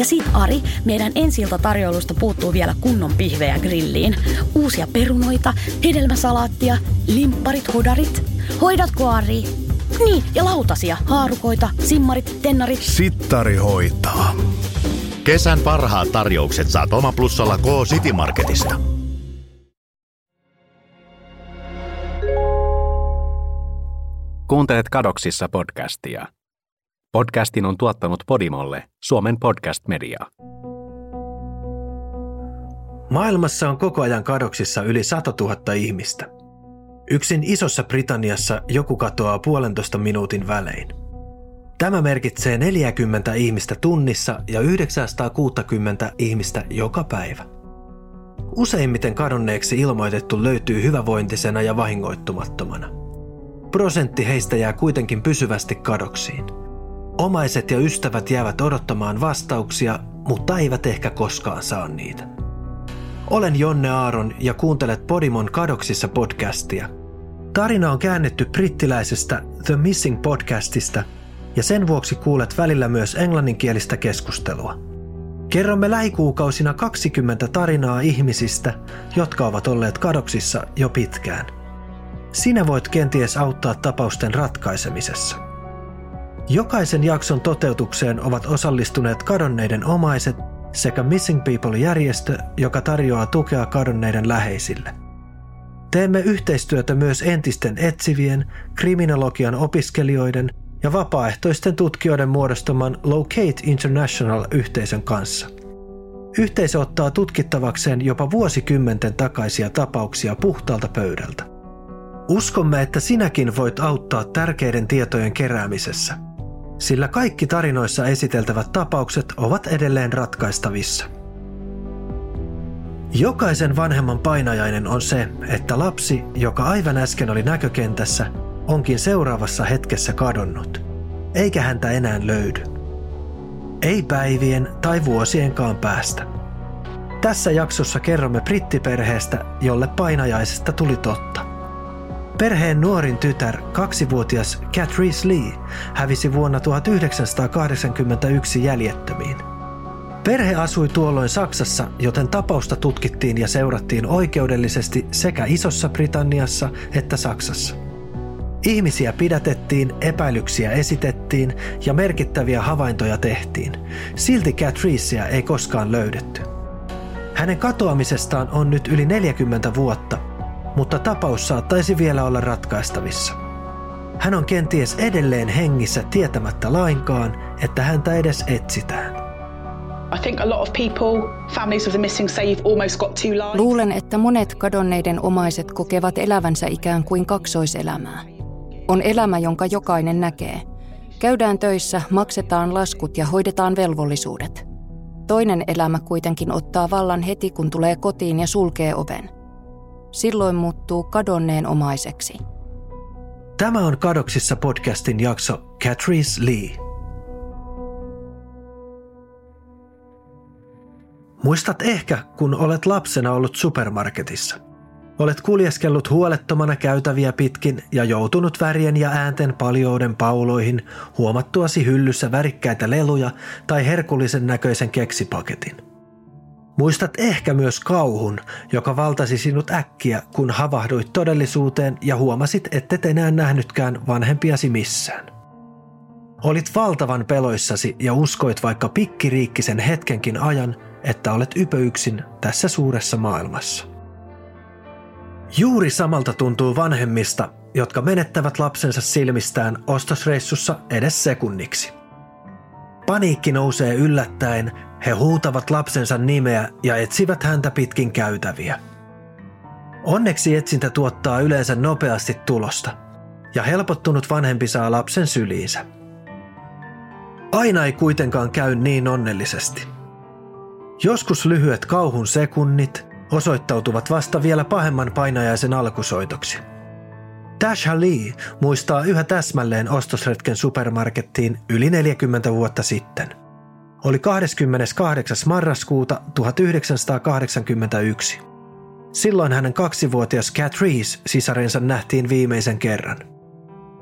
Ja sit Ari, meidän ensiltä tarjoilusta puuttuu vielä kunnon pihvejä grilliin. Uusia perunoita, hedelmäsalaattia, limpparit, hodarit. Hoidatko Ari? Niin, ja lautasia, haarukoita, simmarit, tennarit. Sittari hoitaa. Kesän parhaat tarjoukset saat Oma Plussalla K-City Marketista. Kuuntelet Kadoksissa podcastia. Podcastin on tuottanut Podimolle Suomen podcast media. Maailmassa on koko ajan kadoksissa yli 100 000 ihmistä. Yksin Isossa Britanniassa joku katoaa puolentoista minuutin välein. Tämä merkitsee 40 ihmistä tunnissa ja 960 ihmistä joka päivä. Useimmiten kadonneeksi ilmoitettu löytyy hyvävointisena ja vahingoittumattomana. Prosentti heistä jää kuitenkin pysyvästi kadoksiin. Omaiset ja ystävät jäävät odottamaan vastauksia, mutta eivät ehkä koskaan saa niitä. Olen Jonne Aaron ja kuuntelet Podimon kadoksissa podcastia. Tarina on käännetty brittiläisestä The Missing podcastista ja sen vuoksi kuulet välillä myös englanninkielistä keskustelua. Kerromme lähikuukausina 20 tarinaa ihmisistä, jotka ovat olleet kadoksissa jo pitkään. Sinä voit kenties auttaa tapausten ratkaisemisessa. Jokaisen jakson toteutukseen ovat osallistuneet kadonneiden omaiset sekä Missing People-järjestö, joka tarjoaa tukea kadonneiden läheisille. Teemme yhteistyötä myös entisten etsivien, kriminologian opiskelijoiden ja vapaaehtoisten tutkijoiden muodostaman Locate International-yhteisön kanssa. Yhteisö ottaa tutkittavakseen jopa vuosikymmenten takaisia tapauksia puhtaalta pöydältä. Uskomme, että sinäkin voit auttaa tärkeiden tietojen keräämisessä, sillä kaikki tarinoissa esiteltävät tapaukset ovat edelleen ratkaistavissa. Jokaisen vanhemman painajainen on se, että lapsi, joka aivan äsken oli näkökentässä, onkin seuraavassa hetkessä kadonnut, eikä häntä enää löydy. Ei päivien tai vuosienkaan päästä. Tässä jaksossa kerromme brittiperheestä, jolle painajaisesta tuli totta. Perheen nuorin tytär, kaksivuotias Catrice Lee, hävisi vuonna 1981 jäljettömiin. Perhe asui tuolloin Saksassa, joten tapausta tutkittiin ja seurattiin oikeudellisesti sekä Isossa Britanniassa että Saksassa. Ihmisiä pidätettiin, epäilyksiä esitettiin ja merkittäviä havaintoja tehtiin. Silti Catricea ei koskaan löydetty. Hänen katoamisestaan on nyt yli 40 vuotta, mutta tapaus saattaisi vielä olla ratkaistavissa. Hän on kenties edelleen hengissä tietämättä lainkaan, että häntä edes etsitään. Luulen, että monet kadonneiden omaiset kokevat elävänsä ikään kuin kaksoiselämää. On elämä, jonka jokainen näkee. Käydään töissä, maksetaan laskut ja hoidetaan velvollisuudet. Toinen elämä kuitenkin ottaa vallan heti, kun tulee kotiin ja sulkee oven. Silloin muuttuu kadonneen omaiseksi. Tämä on Kadoksissa podcastin jakso Catrice Lee. Muistat ehkä, kun olet lapsena ollut supermarketissa – Olet kuljeskellut huolettomana käytäviä pitkin ja joutunut värien ja äänten paljouden pauloihin huomattuasi hyllyssä värikkäitä leluja tai herkullisen näköisen keksipaketin. Muistat ehkä myös kauhun, joka valtasi sinut äkkiä, kun havahduit todellisuuteen ja huomasit, ettet enää nähnytkään vanhempiasi missään. Olit valtavan peloissasi ja uskoit vaikka pikkiriikkisen hetkenkin ajan, että olet ypöyksin tässä suuressa maailmassa. Juuri samalta tuntuu vanhemmista, jotka menettävät lapsensa silmistään ostosreissussa edes sekunniksi. Paniikki nousee yllättäen, he huutavat lapsensa nimeä ja etsivät häntä pitkin käytäviä. Onneksi etsintä tuottaa yleensä nopeasti tulosta, ja helpottunut vanhempi saa lapsen syliinsä. Aina ei kuitenkaan käy niin onnellisesti. Joskus lyhyet kauhun sekunnit osoittautuvat vasta vielä pahemman painajaisen alkusoitoksi. Tasha Lee muistaa yhä täsmälleen ostosretken supermarkettiin yli 40 vuotta sitten. Oli 28. marraskuuta 1981. Silloin hänen kaksivuotias Catrice sisarensa nähtiin viimeisen kerran.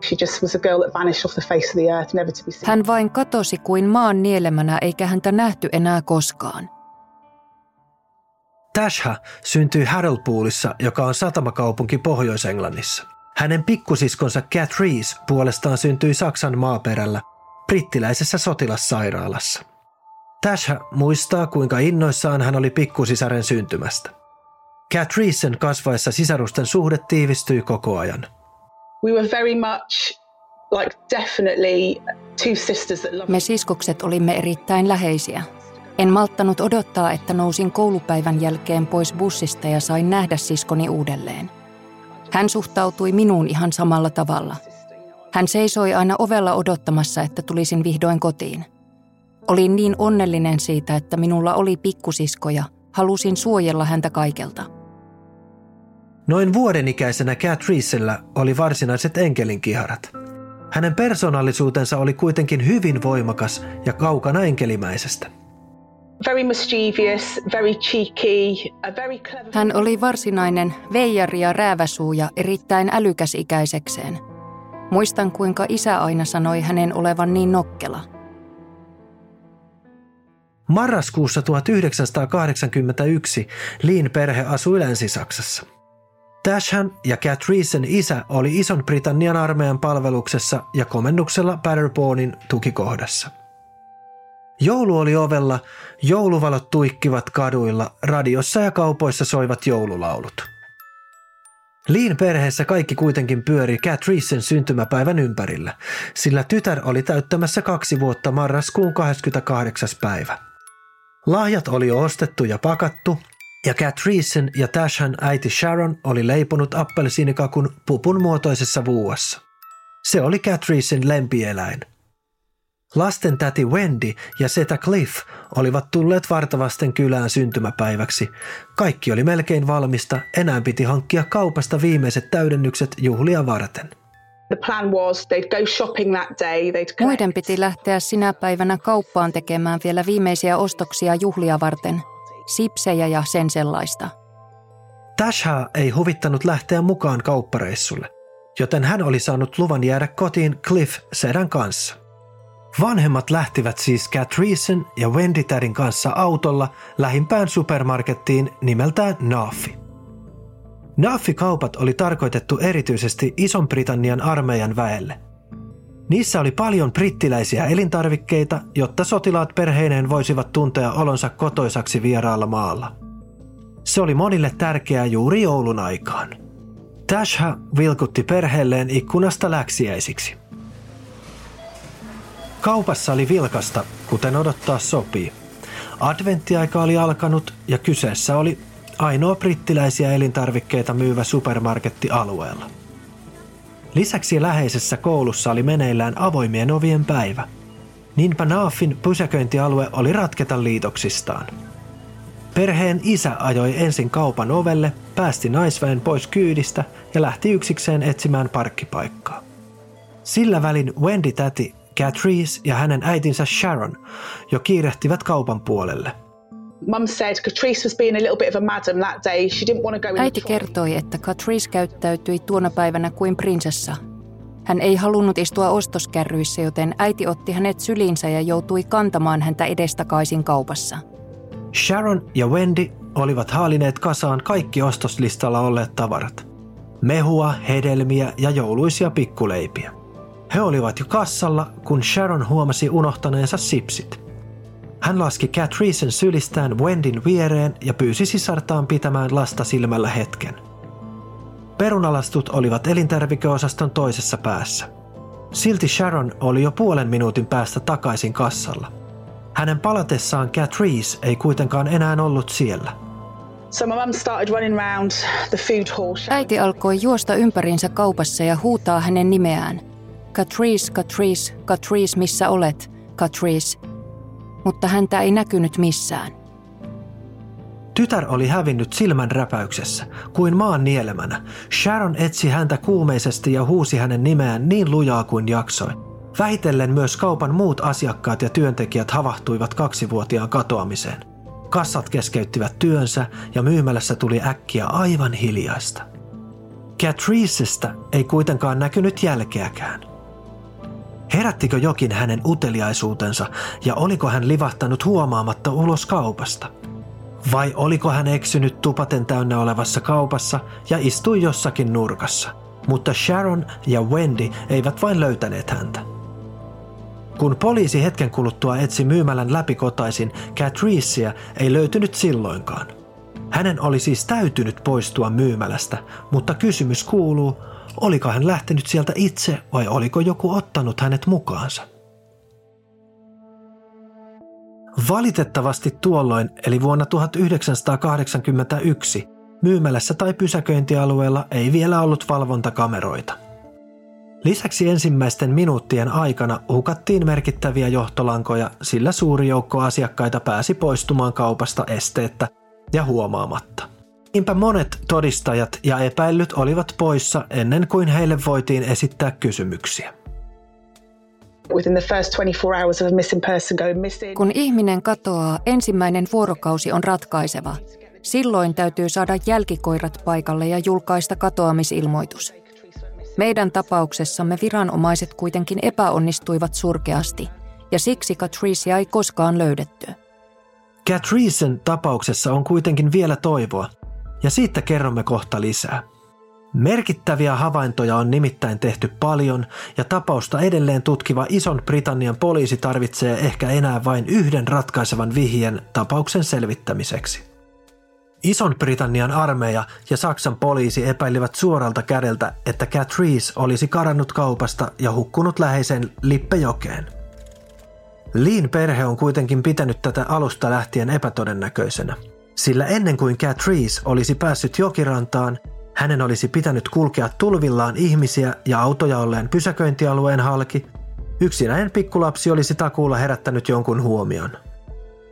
She just was a girl that vanished off the face of the earth, never to be seen. Hän vain katosi kuin maan nielemänä eikä häntä nähty enää koskaan. Tasha syntyi Harrelpoolissa, joka on satamakaupunki Pohjois-Englannissa. Hänen pikkusiskonsa Cat Reese puolestaan syntyi Saksan maaperällä, brittiläisessä sotilassairaalassa. Tasha muistaa, kuinka innoissaan hän oli pikkusisaren syntymästä. Cat Reesen kasvaessa sisarusten suhde tiivistyi koko ajan. We were very much like definitely two sisters that loved Me siskokset olimme erittäin läheisiä. En malttanut odottaa, että nousin koulupäivän jälkeen pois bussista ja sain nähdä siskoni uudelleen. Hän suhtautui minuun ihan samalla tavalla. Hän seisoi aina ovella odottamassa, että tulisin vihdoin kotiin. Olin niin onnellinen siitä, että minulla oli pikkusiskoja. Halusin suojella häntä kaikelta. Noin vuoden ikäisenä oli varsinaiset enkelinkiharat. Hänen persoonallisuutensa oli kuitenkin hyvin voimakas ja kaukana enkelimäisestä. Hän oli varsinainen veijari ja rääväsuu ja erittäin älykäs ikäisekseen. Muistan, kuinka isä aina sanoi hänen olevan niin nokkela. Marraskuussa 1981 Liin perhe asui Länsi-Saksassa. Tashan ja Catrice'n isä oli Ison-Britannian armeijan palveluksessa ja komennuksella Paderbornin tukikohdassa. Joulu oli ovella, jouluvalot tuikkivat kaduilla, radiossa ja kaupoissa soivat joululaulut. Liin perheessä kaikki kuitenkin pyöri Catrice'n syntymäpäivän ympärillä, sillä tytär oli täyttämässä kaksi vuotta marraskuun 28. päivä. Lahjat oli ostettu ja pakattu, ja Catrice'n ja Tashan äiti Sharon oli leiponut appelsiinikakun pupun muotoisessa vuuassa. Se oli Catrice'n lempieläin. Lasten täti Wendy ja setä Cliff olivat tulleet vartavasten kylään syntymäpäiväksi. Kaikki oli melkein valmista, enää piti hankkia kaupasta viimeiset täydennykset juhlia varten. The plan was they'd go shopping that day. They'd collect- Muiden piti lähteä sinä päivänä kauppaan tekemään vielä viimeisiä ostoksia juhlia varten. Sipsejä ja sen sellaista. Tasha ei huvittanut lähteä mukaan kauppareissulle, joten hän oli saanut luvan jäädä kotiin Cliff sedän kanssa. Vanhemmat lähtivät siis Catrice'n ja Wendy Tärin kanssa autolla lähimpään supermarkettiin nimeltään Naafi. Naafi-kaupat oli tarkoitettu erityisesti Ison-Britannian armeijan väelle. Niissä oli paljon brittiläisiä elintarvikkeita, jotta sotilaat perheineen voisivat tuntea olonsa kotoisaksi vieraalla maalla. Se oli monille tärkeää juuri joulun aikaan. Tasha vilkutti perheelleen ikkunasta läksiäisiksi. Kaupassa oli vilkasta, kuten odottaa sopii. Adventtiaika oli alkanut ja kyseessä oli ainoa brittiläisiä elintarvikkeita myyvä supermarketti alueella. Lisäksi läheisessä koulussa oli meneillään avoimien ovien päivä. Niinpä Naafin pysäköintialue oli ratketa liitoksistaan. Perheen isä ajoi ensin kaupan ovelle, päästi naisväen pois kyydistä ja lähti yksikseen etsimään parkkipaikkaa. Sillä välin Wendy täti Catrice ja hänen äitinsä Sharon jo kiirehtivät kaupan puolelle. Mum said Catrice was being a little bit of a madam that day. She didn't want to go in Äiti kertoi, että Catrice käyttäytyi tuona päivänä kuin prinsessa. Hän ei halunnut istua ostoskärryissä, joten äiti otti hänet syliinsä ja joutui kantamaan häntä edestakaisin kaupassa. Sharon ja Wendy olivat haalineet kasaan kaikki ostoslistalla olleet tavarat. Mehua, hedelmiä ja jouluisia pikkuleipiä. He olivat jo kassalla, kun Sharon huomasi unohtaneensa sipsit. Hän laski Catrice'n sylistään Wendin viereen ja pyysi sisartaan pitämään lasta silmällä hetken. Perunalastut olivat elintarvikeosaston toisessa päässä. Silti Sharon oli jo puolen minuutin päästä takaisin kassalla. Hänen palatessaan Catrice ei kuitenkaan enää ollut siellä. So my mum started running around the food hall. Äiti alkoi juosta ympäriinsä kaupassa ja huutaa hänen nimeään. Catrice, Catrice, Catrice, missä olet? Catrice. Mutta häntä ei näkynyt missään. Tytär oli hävinnyt silmän räpäyksessä, kuin maan nielemänä. Sharon etsi häntä kuumeisesti ja huusi hänen nimeään niin lujaa kuin jaksoi. Vähitellen myös kaupan muut asiakkaat ja työntekijät havahtuivat kaksivuotiaan katoamiseen. Kassat keskeyttivät työnsä ja myymälässä tuli äkkiä aivan hiljaista. Catricestä ei kuitenkaan näkynyt jälkeäkään. Herättikö jokin hänen uteliaisuutensa ja oliko hän livahtanut huomaamatta ulos kaupasta? Vai oliko hän eksynyt tupaten täynnä olevassa kaupassa ja istui jossakin nurkassa? Mutta Sharon ja Wendy eivät vain löytäneet häntä. Kun poliisi hetken kuluttua etsi myymälän läpikotaisin, Catricea ei löytynyt silloinkaan. Hänen oli siis täytynyt poistua myymälästä, mutta kysymys kuuluu, oliko hän lähtenyt sieltä itse vai oliko joku ottanut hänet mukaansa? Valitettavasti tuolloin, eli vuonna 1981, myymälässä tai pysäköintialueella ei vielä ollut valvontakameroita. Lisäksi ensimmäisten minuuttien aikana hukattiin merkittäviä johtolankoja, sillä suuri joukko asiakkaita pääsi poistumaan kaupasta esteettä ja huomaamatta. Niinpä monet todistajat ja epäillyt olivat poissa ennen kuin heille voitiin esittää kysymyksiä. Kun ihminen katoaa, ensimmäinen vuorokausi on ratkaiseva. Silloin täytyy saada jälkikoirat paikalle ja julkaista katoamisilmoitus. Meidän tapauksessamme viranomaiset kuitenkin epäonnistuivat surkeasti, ja siksi Catricia ei koskaan löydetty. Catricen tapauksessa on kuitenkin vielä toivoa, ja siitä kerromme kohta lisää. Merkittäviä havaintoja on nimittäin tehty paljon ja tapausta edelleen tutkiva Ison Britannian poliisi tarvitsee ehkä enää vain yhden ratkaisevan vihjen tapauksen selvittämiseksi. Ison Britannian armeija ja Saksan poliisi epäilivät suoralta kädeltä, että Catrice olisi karannut kaupasta ja hukkunut läheiseen Lippejokeen. Liin perhe on kuitenkin pitänyt tätä alusta lähtien epätodennäköisenä, sillä ennen kuin Catrice olisi päässyt jokirantaan, hänen olisi pitänyt kulkea tulvillaan ihmisiä ja autoja olleen pysäköintialueen halki. Yksinäinen pikkulapsi olisi takuulla herättänyt jonkun huomion.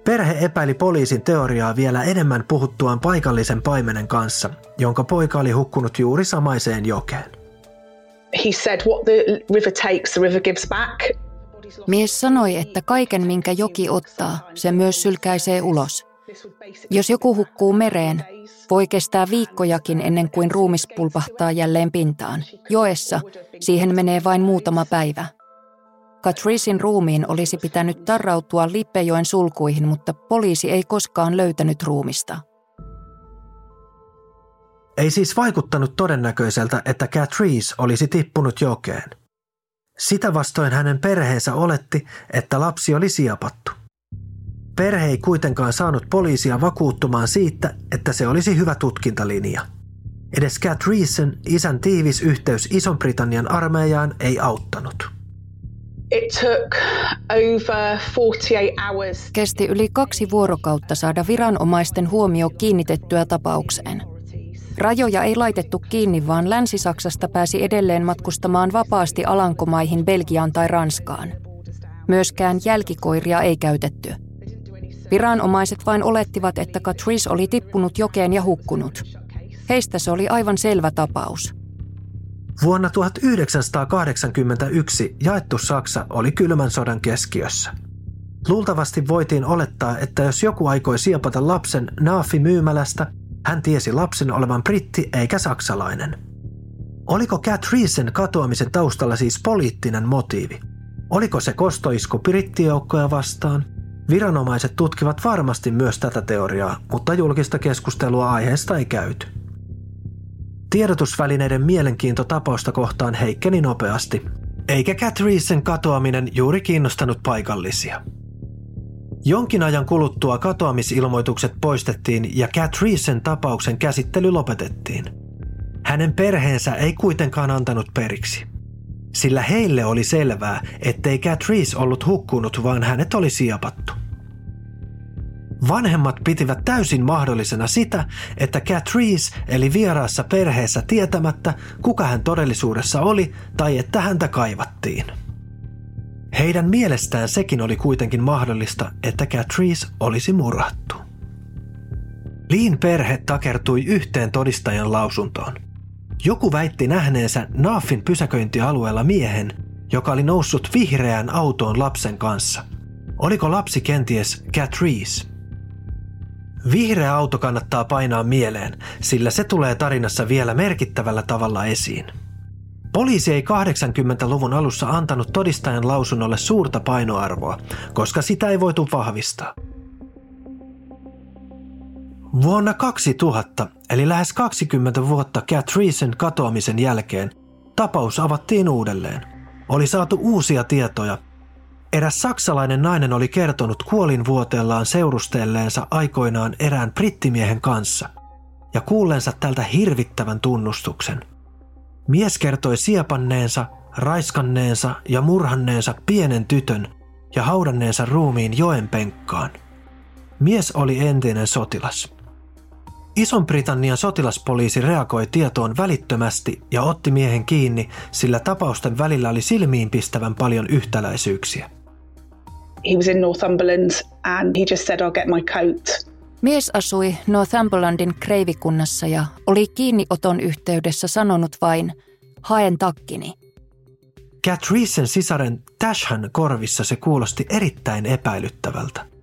Perhe epäili poliisin teoriaa vielä enemmän puhuttuaan paikallisen paimenen kanssa, jonka poika oli hukkunut juuri samaiseen jokeen. He said, what the river takes, the river gives back. Mies sanoi, että kaiken minkä joki ottaa, se myös sylkäisee ulos. Jos joku hukkuu mereen, voi kestää viikkojakin ennen kuin ruumis pulpahtaa jälleen pintaan. Joessa siihen menee vain muutama päivä. Catricein ruumiin olisi pitänyt tarrautua Lippejoen sulkuihin, mutta poliisi ei koskaan löytänyt ruumista. Ei siis vaikuttanut todennäköiseltä, että Catrice olisi tippunut jokeen. Sitä vastoin hänen perheensä oletti, että lapsi oli siapattu. Perhe ei kuitenkaan saanut poliisia vakuuttumaan siitä, että se olisi hyvä tutkintalinja. Edes Catricen isän tiivis yhteys Ison-Britannian armeijaan ei auttanut. It took over 48 hours. Kesti yli kaksi vuorokautta saada viranomaisten huomio kiinnitettyä tapaukseen. Rajoja ei laitettu kiinni, vaan Länsi-Saksasta pääsi edelleen matkustamaan vapaasti Alankomaihin, Belgiaan tai Ranskaan. Myöskään jälkikoiria ei käytetty. Viranomaiset vain olettivat, että Catrice oli tippunut jokeen ja hukkunut. Heistä se oli aivan selvä tapaus. Vuonna 1981 jaettu Saksa oli kylmän sodan keskiössä. Luultavasti voitiin olettaa, että jos joku aikoi siepata lapsen Naafi myymälästä, hän tiesi lapsen olevan britti eikä saksalainen. Oliko Catricen katoamisen taustalla siis poliittinen motiivi? Oliko se kostoisku brittijoukkoja vastaan? Viranomaiset tutkivat varmasti myös tätä teoriaa, mutta julkista keskustelua aiheesta ei käyty. Tiedotusvälineiden mielenkiinto tapausta kohtaan heikkeni nopeasti, eikä Catricen katoaminen juuri kiinnostanut paikallisia. Jonkin ajan kuluttua katoamisilmoitukset poistettiin ja Catricen tapauksen käsittely lopetettiin. Hänen perheensä ei kuitenkaan antanut periksi, sillä heille oli selvää, ettei Catrice ollut hukkunut, vaan hänet oli siapattu. Vanhemmat pitivät täysin mahdollisena sitä, että Catrice eli vieraassa perheessä tietämättä, kuka hän todellisuudessa oli tai että häntä kaivattiin. Heidän mielestään sekin oli kuitenkin mahdollista, että Catrice olisi murhattu. Liin perhe takertui yhteen todistajan lausuntoon. Joku väitti nähneensä Naafin pysäköintialueella miehen, joka oli noussut vihreään autoon lapsen kanssa. Oliko lapsi kenties Catrice? Vihreä auto kannattaa painaa mieleen, sillä se tulee tarinassa vielä merkittävällä tavalla esiin. Poliisi ei 80-luvun alussa antanut todistajan lausunnolle suurta painoarvoa, koska sitä ei voitu vahvistaa. Vuonna 2000, eli lähes 20 vuotta Catricein katoamisen jälkeen, tapaus avattiin uudelleen. Oli saatu uusia tietoja. Eräs saksalainen nainen oli kertonut kuolinvuoteellaan seurustelleensa aikoinaan erään brittimiehen kanssa ja kuulleensa tältä hirvittävän tunnustuksen. Mies kertoi siepanneensa, raiskanneensa ja murhanneensa pienen tytön ja haudanneensa ruumiin joen penkkaan. Mies oli entinen sotilas – Ison-Britannian sotilaspoliisi reagoi tietoon välittömästi ja otti miehen kiinni, sillä tapausten välillä oli silmiinpistävän paljon yhtäläisyyksiä. He was in Northumberland and he just said, I'll get my coat. Mies asui Northumberlandin kreivikunnassa ja oli kiinnioton yhteydessä sanonut vain, haen takkini. Catricein sisaren Tashan korvissa se kuulosti erittäin epäilyttävältä.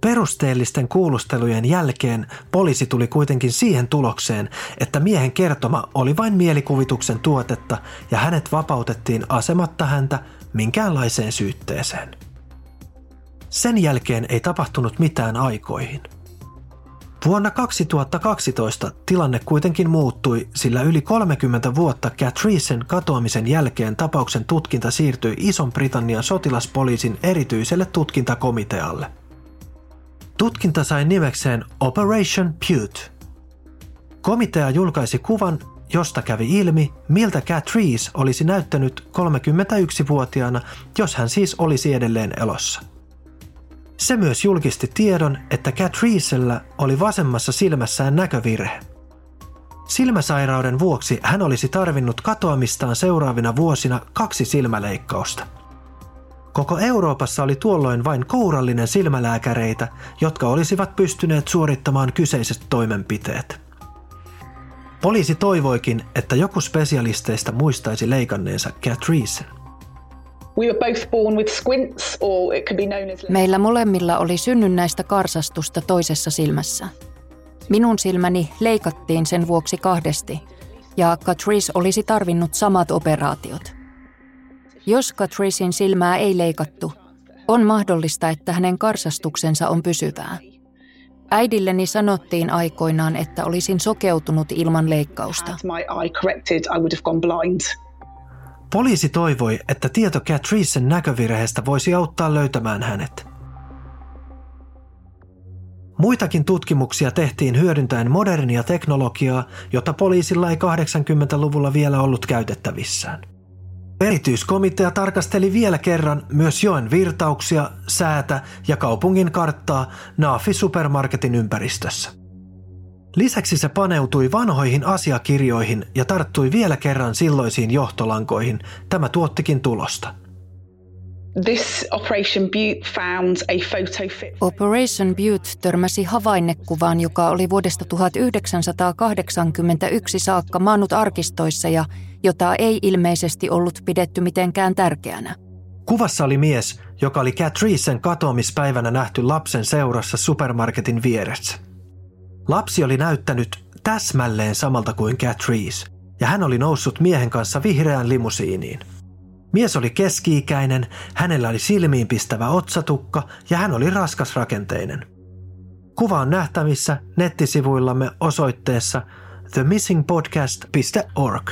Perusteellisten kuulustelujen jälkeen poliisi tuli kuitenkin siihen tulokseen, että miehen kertoma oli vain mielikuvituksen tuotetta ja hänet vapautettiin asematta häntä minkäänlaiseen syytteeseen. Sen jälkeen ei tapahtunut mitään aikoihin. Vuonna 2012 tilanne kuitenkin muuttui, sillä yli 30 vuotta Catricen katoamisen jälkeen tapauksen tutkinta siirtyi Ison-Britannian sotilaspoliisin erityiselle tutkintakomitealle – Tutkinta sai nimekseen Operation Pute. Komitea julkaisi kuvan, josta kävi ilmi, miltä Catrice olisi näyttänyt 31-vuotiaana, jos hän siis olisi edelleen elossa. Se myös julkisti tiedon, että Catricella oli vasemmassa silmässään näkövirhe. Silmäsairauden vuoksi hän olisi tarvinnut katoamistaan seuraavina vuosina kaksi silmäleikkausta – Koko Euroopassa oli tuolloin vain kourallinen silmälääkäreitä, jotka olisivat pystyneet suorittamaan kyseiset toimenpiteet. Poliisi toivoikin, että joku spesialisteista muistaisi leikanneensa Catrice. Meillä molemmilla oli synnynnäistä karsastusta toisessa silmässä. Minun silmäni leikattiin sen vuoksi kahdesti, ja Catrice olisi tarvinnut samat operaatiot – jos Catricin silmää ei leikattu, on mahdollista, että hänen karsastuksensa on pysyvää. Äidilleni sanottiin aikoinaan, että olisin sokeutunut ilman leikkausta. Poliisi toivoi, että tieto Catricen näkövirheestä voisi auttaa löytämään hänet. Muitakin tutkimuksia tehtiin hyödyntäen modernia teknologiaa, jota poliisilla ei 80-luvulla vielä ollut käytettävissään. Erityiskomitea tarkasteli vielä kerran myös joen virtauksia, säätä ja kaupungin karttaa Naafi supermarketin ympäristössä. Lisäksi se paneutui vanhoihin asiakirjoihin ja tarttui vielä kerran silloisiin johtolankoihin. Tämä tuottikin tulosta. This Operation Butte found a photo fit. Operation Butte törmäsi havainnekuvaan, joka oli vuodesta 1981 saakka maannut arkistoissa ja jota ei ilmeisesti ollut pidetty mitenkään tärkeänä. Kuvassa oli mies, joka oli Catricen katoamispäivänä nähty lapsen seurassa supermarketin vieressä. Lapsi oli näyttänyt täsmälleen samalta kuin Catrice, ja hän oli noussut miehen kanssa vihreään limusiiniin. Mies oli keski-ikäinen, hänellä oli silmiinpistävä otsatukka ja hän oli raskasrakenteinen. Kuva on nähtävissä nettisivuillamme osoitteessa themissingpodcast.org.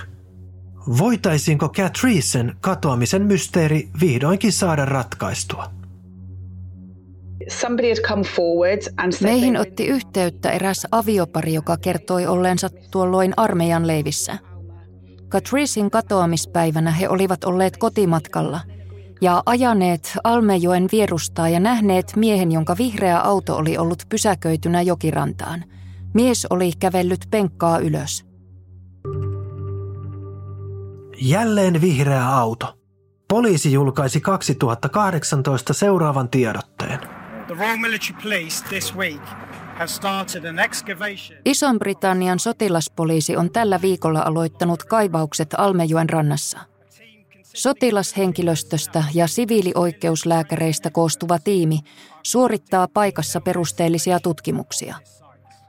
Voitaisiinko Catricen katoamisen mysteeri vihdoinkin saada ratkaistua? Meihin otti yhteyttä eräs aviopari, joka kertoi olleensa tuolloin armeijan leivissä. Catricin katoamispäivänä he olivat olleet kotimatkalla ja ajaneet Almejoen vierustaa ja nähneet miehen, jonka vihreä auto oli ollut pysäköitynä jokirantaan. Mies oli kävellyt penkkaa ylös. Jälleen vihreä auto. Poliisi julkaisi 2018 seuraavan tiedotteen. The Royal Military Police this week Ison-Britannian sotilaspoliisi on tällä viikolla aloittanut kaivaukset Almejoen rannassa. Sotilashenkilöstöstä ja siviilioikeuslääkäreistä koostuva tiimi suorittaa paikassa perusteellisia tutkimuksia.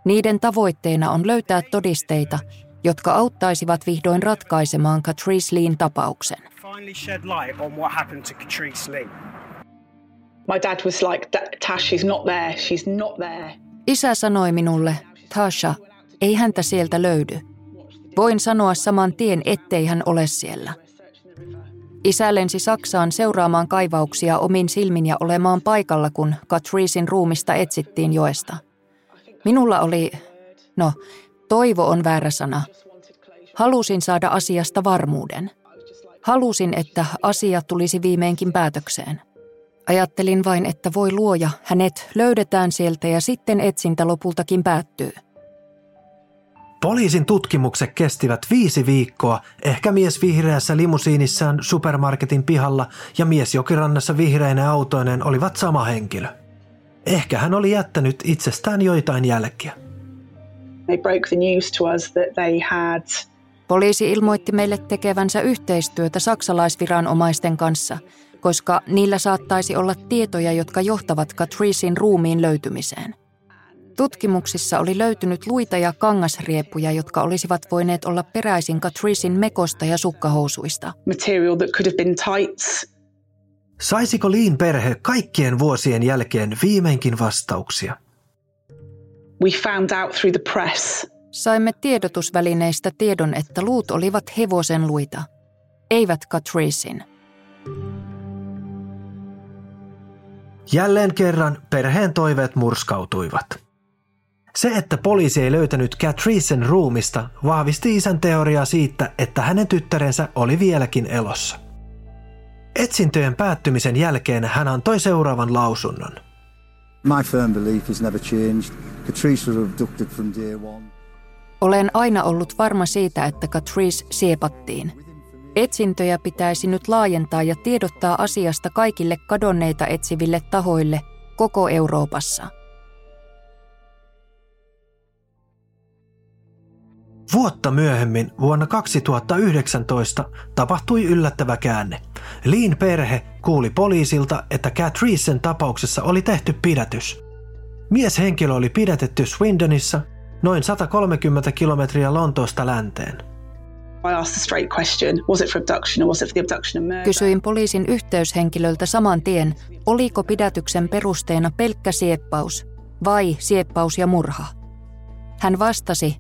Niiden tavoitteena on löytää todisteita, jotka auttaisivat vihdoin ratkaisemaan Catrice Leen tapauksen. My dad was like, Tash, she's not there, she's not there. Isä sanoi minulle, Tasha, ei häntä sieltä löydy. Voin sanoa saman tien, ettei hän ole siellä. Isä lensi Saksaan seuraamaan kaivauksia omin silmin ja olemaan paikalla, kun Catricein ruumista etsittiin joesta. Minulla oli, no, toivo on väärä sana. Halusin saada asiasta varmuuden. Halusin, että asia tulisi viimeinkin päätökseen. Ajattelin vain, että voi luoja, hänet löydetään sieltä ja sitten etsintä lopultakin päättyy. Poliisin tutkimukset kestivät viisi viikkoa, ehkä mies vihreässä limusiinissaan supermarketin pihalla ja mies jokirannassa vihreinen autoinen olivat sama henkilö. Ehkä hän oli jättänyt itsestään joitain jälkiä. They broke the news to us that they had Poliisi ilmoitti meille tekevänsä yhteistyötä saksalaisviranomaisten kanssa, koska niillä saattaisi olla tietoja, jotka johtavat Catricein ruumiin löytymiseen. Tutkimuksissa oli löytynyt luita ja kangasriepuja, jotka olisivat voineet olla peräisin Catricein mekosta ja sukkahousuista. Material that could have been tights. Saisiko Liin perhe kaikkien vuosien jälkeen viimeinkin vastauksia? We found out through the press. Saimme tiedotusvälineistä tiedon, että luut olivat hevosen luita, eivät Catricein. Jälleen kerran perheen toiveet murskautuivat. Se, että poliisi ei löytänyt Catricen ruumista, vahvisti isän teoriaa siitä, että hänen tyttärensä oli vieläkin elossa. Etsintöjen päättymisen jälkeen hän antoi seuraavan lausunnon. My firm belief has never changed. Catrice was abducted from day one. Olen aina ollut varma siitä, että Catrice siepattiin. Etsintöjä pitäisi nyt laajentaa ja tiedottaa asiasta kaikille kadonneita etsiville tahoille koko Euroopassa. Vuotta myöhemmin, vuonna 2019, tapahtui yllättävä käänne. Liin perhe kuuli poliisilta, että Catricen tapauksessa oli tehty pidätys. Mieshenkilö oli pidätetty Swindonissa, noin 130 kilometriä Lontoosta länteen. Kysyin poliisin yhteyshenkilöltä saman tien, oliko pidätyksen perusteena pelkkä sieppaus vai sieppaus ja murha. Hän vastasi,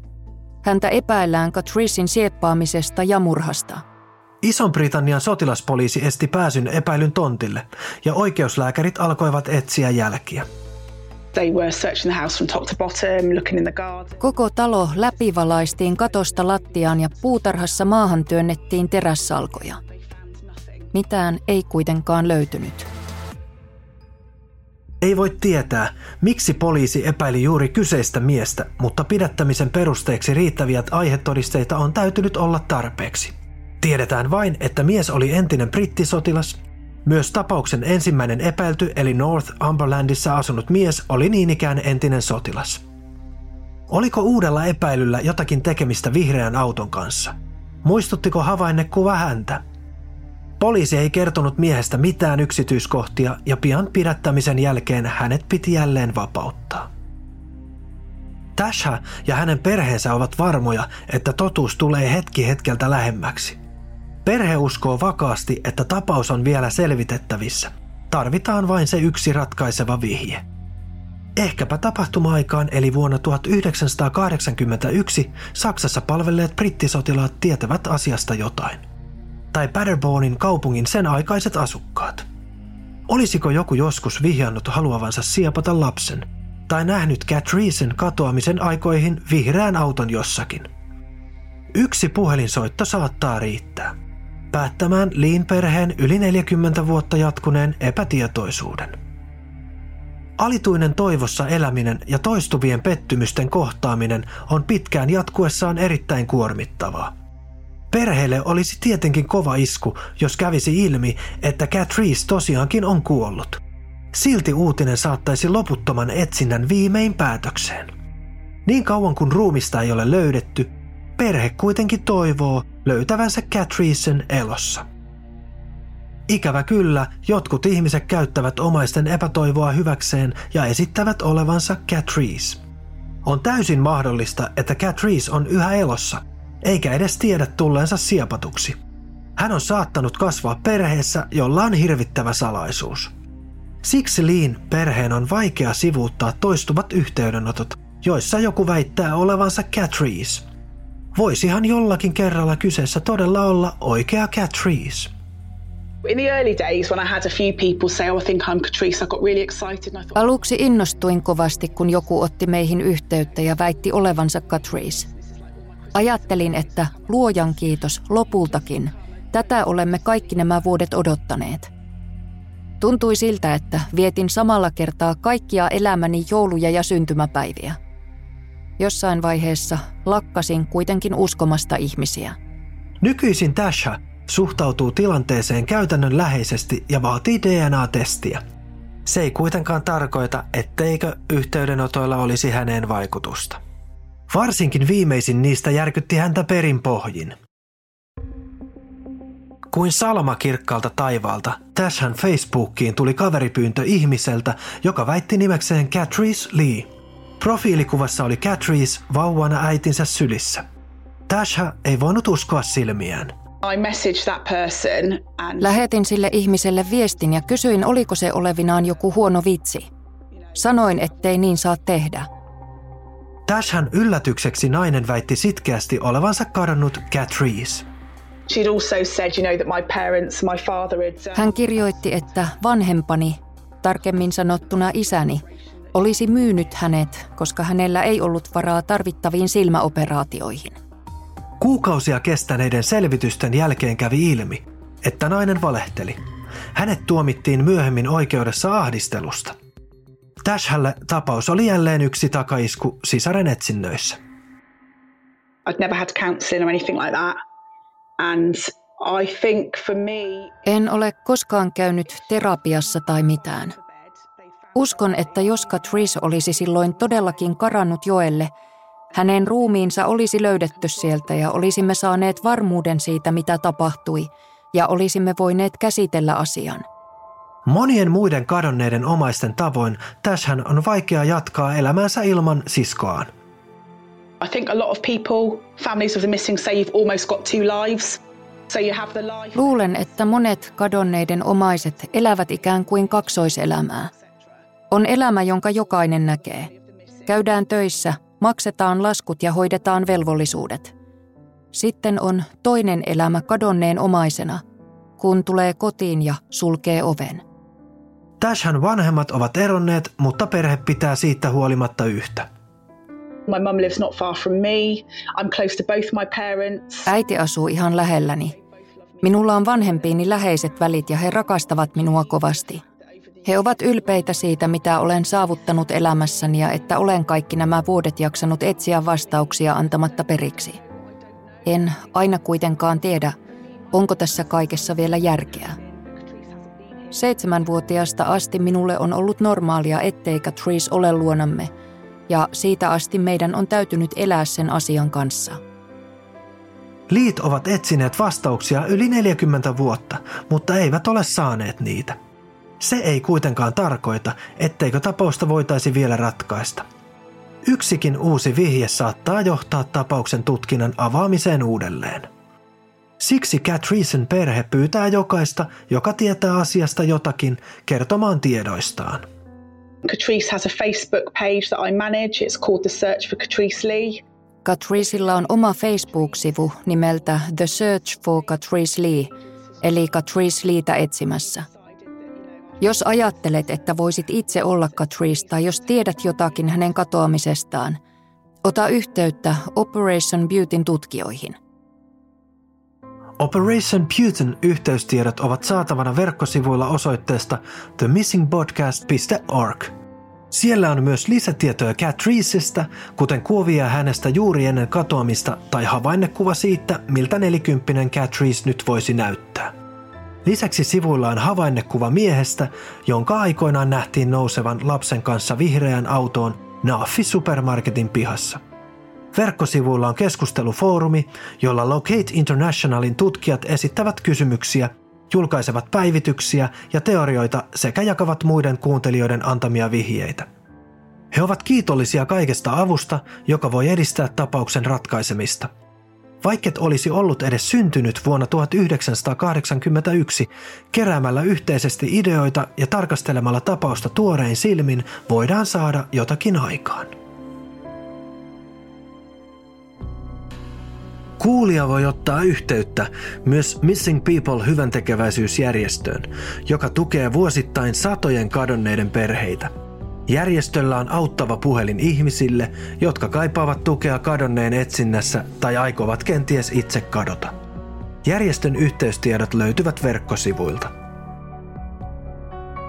häntä epäillään Catricin sieppaamisesta ja murhasta. Ison-Britannian sotilaspoliisi esti pääsyn epäilyn tontille ja oikeuslääkärit alkoivat etsiä jälkiä. They were searching the house from top to bottom, looking in the garden. Koko talo läpivalaistiin katosta lattiaan ja puutarhassa maahan työnnettiin terässalkoja. Mitään ei kuitenkaan löytynyt. Ei voi tietää, miksi poliisi epäili juuri kyseistä miestä, mutta pidättämisen perusteeksi riittäviä aihetodisteita on täytynyt olla tarpeeksi. Tiedetään vain, että mies oli entinen brittisotilas. Myös tapauksen ensimmäinen epäilty eli Northumberlandissa asunut mies oli niin ikään entinen sotilas. Oliko uudella epäilyllä jotakin tekemistä vihreän auton kanssa? Muistuttiko havainnekuva häntä? Poliisi ei kertonut miehestä mitään yksityiskohtia ja pian pidättämisen jälkeen hänet piti jälleen vapauttaa. Tasha ja hänen perheensä ovat varmoja, että totuus tulee hetki hetkeltä lähemmäksi. Perhe uskoo vakaasti, että tapaus on vielä selvitettävissä. Tarvitaan vain se yksi ratkaiseva vihje. Ehkäpä tapahtuma-aikaan eli vuonna 1981 Saksassa palvelleet brittisotilaat tietävät asiasta jotain. Tai Paderbornin kaupungin sen aikaiset asukkaat. Olisiko joku joskus vihjannut haluavansa siepata lapsen – tai nähnyt Catricen katoamisen aikoihin vihreän auton jossakin. Yksi puhelinsoitto saattaa riittää. Päättämään Liin perheen yli 40 vuotta jatkuneen epätietoisuuden. Alituinen toivossa eläminen ja toistuvien pettymysten kohtaaminen on pitkään jatkuessaan erittäin kuormittavaa. Perheelle olisi tietenkin kova isku, jos kävisi ilmi, että Catrice tosiaankin on kuollut – Silti uutinen saattaisi loputtoman etsinnän viimein päätökseen. Niin kauan kuin ruumista ei ole löydetty, perhe kuitenkin toivoo löytävänsä Catricen elossa. Ikävä kyllä, jotkut ihmiset käyttävät omaisten epätoivoa hyväkseen ja esittävät olevansa Catrice. On täysin mahdollista, että Catrice on yhä elossa, eikä edes tiedä tulleensa siepatuksi. Hän on saattanut kasvaa perheessä, jolla on hirvittävä salaisuus. Siksi Liin perheen on vaikea sivuuttaa toistuvat yhteydenotot, joissa joku väittää olevansa Catrice. Voisihan jollakin kerralla kyseessä todella olla oikea Catrice. In the early days when I had a few people say, oh, I think I'm Catrice, I got really excited and I thought, Aluksi innostuin kovasti, kun joku otti meihin yhteyttä ja väitti olevansa Catrice. Ajattelin, että luojan kiitos lopultakin. Tätä olemme kaikki nämä vuodet odottaneet. Tuntui siltä, että vietin samalla kertaa kaikkia elämäni jouluja ja syntymäpäiviä. Jossain vaiheessa lakkasin kuitenkin uskomasta ihmisiä. Nykyisin Tasha suhtautuu tilanteeseen käytännön läheisesti ja vaatii DNA-testiä. Se ei kuitenkaan tarkoita, etteikö yhteydenotoilla olisi häneen vaikutusta. Varsinkin viimeisin niistä järkytti häntä perin pohjin. Kuin salama kirkkaalta taivaalta, Tashan Facebookiin tuli kaveripyyntö ihmiseltä, joka väitti nimekseen Catrice Lee. Profiilikuvassa oli Catrice vauvana äitinsä sylissä. Tasha ei voinut uskoa silmiään. I messaged that person and Lähetin sille ihmiselle viestin ja kysyin, oliko se olevinaan joku huono vitsi. Sanoin, ettei niin saa tehdä. Tashan yllätykseksi nainen väitti sitkeästi olevansa kadonnut Catrice. she'd also said, you know, that my parents, my father had. uh, Hän kirjoitti, että vanhempani, tarkemmin sanottuna isäni, olisi myynyt hänet, koska hänellä ei ollut varaa tarvittaviin silmäoperaatioihin. Kuukausia kestäneiden selvitysten jälkeen kävi ilmi, että nainen valehteli. Hänet tuomittiin myöhemmin oikeudessa ahdistelusta. Tashalle tapaus oli jälleen yksi takaisku sisaren etsinnöissä. I'd never had counselling or anything like that. And I think for me, En ole koskaan käynyt terapiassa tai mitään. Uskon, että jos Catrice olisi silloin todellakin karannut joelle, hänen ruumiinsa olisi löydetty sieltä ja olisimme saaneet varmuuden siitä, mitä tapahtui, ja olisimme voineet käsitellä asian. Monien muiden kadonneiden omaisten tavoin Tashan on vaikea jatkaa elämäänsä ilman siskoaan. I think a lot of people, families of the missing, say you've almost got two lives. So you have the life. Luulen, että monet kadonneiden omaiset elävät ikään kuin kaksoiselämää. On elämä, jonka jokainen näkee. Käydään töissä, maksetaan laskut ja hoidetaan velvollisuudet. Sitten on toinen elämä kadonneen omaisena, kun tulee kotiin ja sulkee oven. Tashan vanhemmat ovat eronneet, mutta perhe pitää siitä huolimatta yhtä. My mum lives not far from me. I'm close to both my parents. Äiti asuu ihan lähelläni. Minulla on vanhempiini läheiset välit ja he rakastavat minua kovasti. He ovat ylpeitä siitä, mitä olen saavuttanut elämässäni ja että olen kaikki nämä vuodet jaksanut etsiä vastauksia antamatta periksi. En aina kuitenkaan tiedä, onko tässä kaikessa vielä järkeä. Seitsemänvuotiaasta asti minulle on ollut normaalia, ettei Catrice ole luonamme, ja siitä asti meidän on täytynyt elää sen asian kanssa. Liit ovat etsineet vastauksia yli 40 vuotta, mutta eivät ole saaneet niitä. Se ei kuitenkaan tarkoita, etteikö tapausta voitaisi vielä ratkaista. Yksikin uusi vihje saattaa johtaa tapauksen tutkinnan avaamiseen uudelleen. Siksi Catricen perhe pyytää jokaista, joka tietää asiasta jotakin, kertomaan tiedoistaan. Catrice has a Facebook page that I manage. It's called The Search for Catrice Lee. Catricella on oma Facebook-sivu nimeltä The Search for Catrice Lee, eli Catrice Leetä etsimässä. Jos ajattelet, että voisit itse olla Catrice tai jos tiedät jotakin hänen katoamisestaan, ota yhteyttä Operation Beautyn tutkijoihin. Operation Putin yhteystiedot ovat saatavana verkkosivuilla osoitteesta themissingbodcast.org. Siellä on myös lisätietoja Catricestä, kuten kuvia hänestä juuri ennen katoamista tai havainnekuva siitä, miltä nelikymppinen Catrice nyt voisi näyttää. Lisäksi sivuilla on havainnekuva miehestä, jonka aikoinaan nähtiin nousevan lapsen kanssa vihreään autoon Naafi supermarketin pihassa. Verkkosivuilla on keskustelufoorumi, jolla Locate Internationalin tutkijat esittävät kysymyksiä julkaisevat päivityksiä ja teorioita sekä jakavat muiden kuuntelijoiden antamia vihjeitä. He ovat kiitollisia kaikesta avusta, joka voi edistää tapauksen ratkaisemista – vaikket olisi ollut edes syntynyt vuonna 1981, keräämällä yhteisesti ideoita ja tarkastelemalla tapausta tuorein silmin voidaan saada jotakin aikaan. Kuulija voi ottaa yhteyttä myös Missing People hyväntekeväisyysjärjestöön, joka tukee vuosittain satojen kadonneiden perheitä – Järjestöllä on auttava puhelin ihmisille, jotka kaipaavat tukea kadonneen etsinnässä tai aikovat kenties itse kadota. Järjestön yhteystiedot löytyvät verkkosivuilta.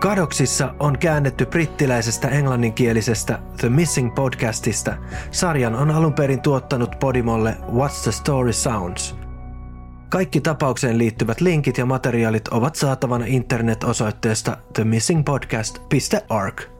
Kadoksissa on käännetty brittiläisestä englanninkielisestä The Missing podcastista. Sarjan on alun perin tuottanut Podimolle What's the Story Sounds. Kaikki tapaukseen liittyvät linkit ja materiaalit ovat saatavana internet-osoitteesta themissingpodcast.org.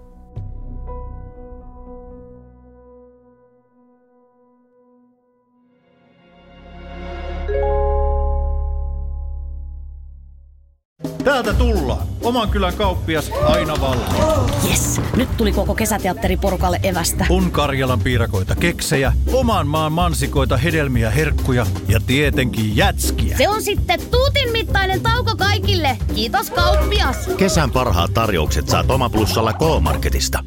Täältä tullaan. Oman kylän kauppias aina valmiina. Yes, nyt tuli koko kesäteatteriporukalle evästä. On Karjalan piirakoita, keksejä, oman maan mansikoita, hedelmiä, herkkuja ja tietenkin jätskiä. Se on sitten tuutin mittainen tauko kaikille. Kiitos kauppias. Kesän parhaat tarjoukset saat Oma Plussalla K-Marketista.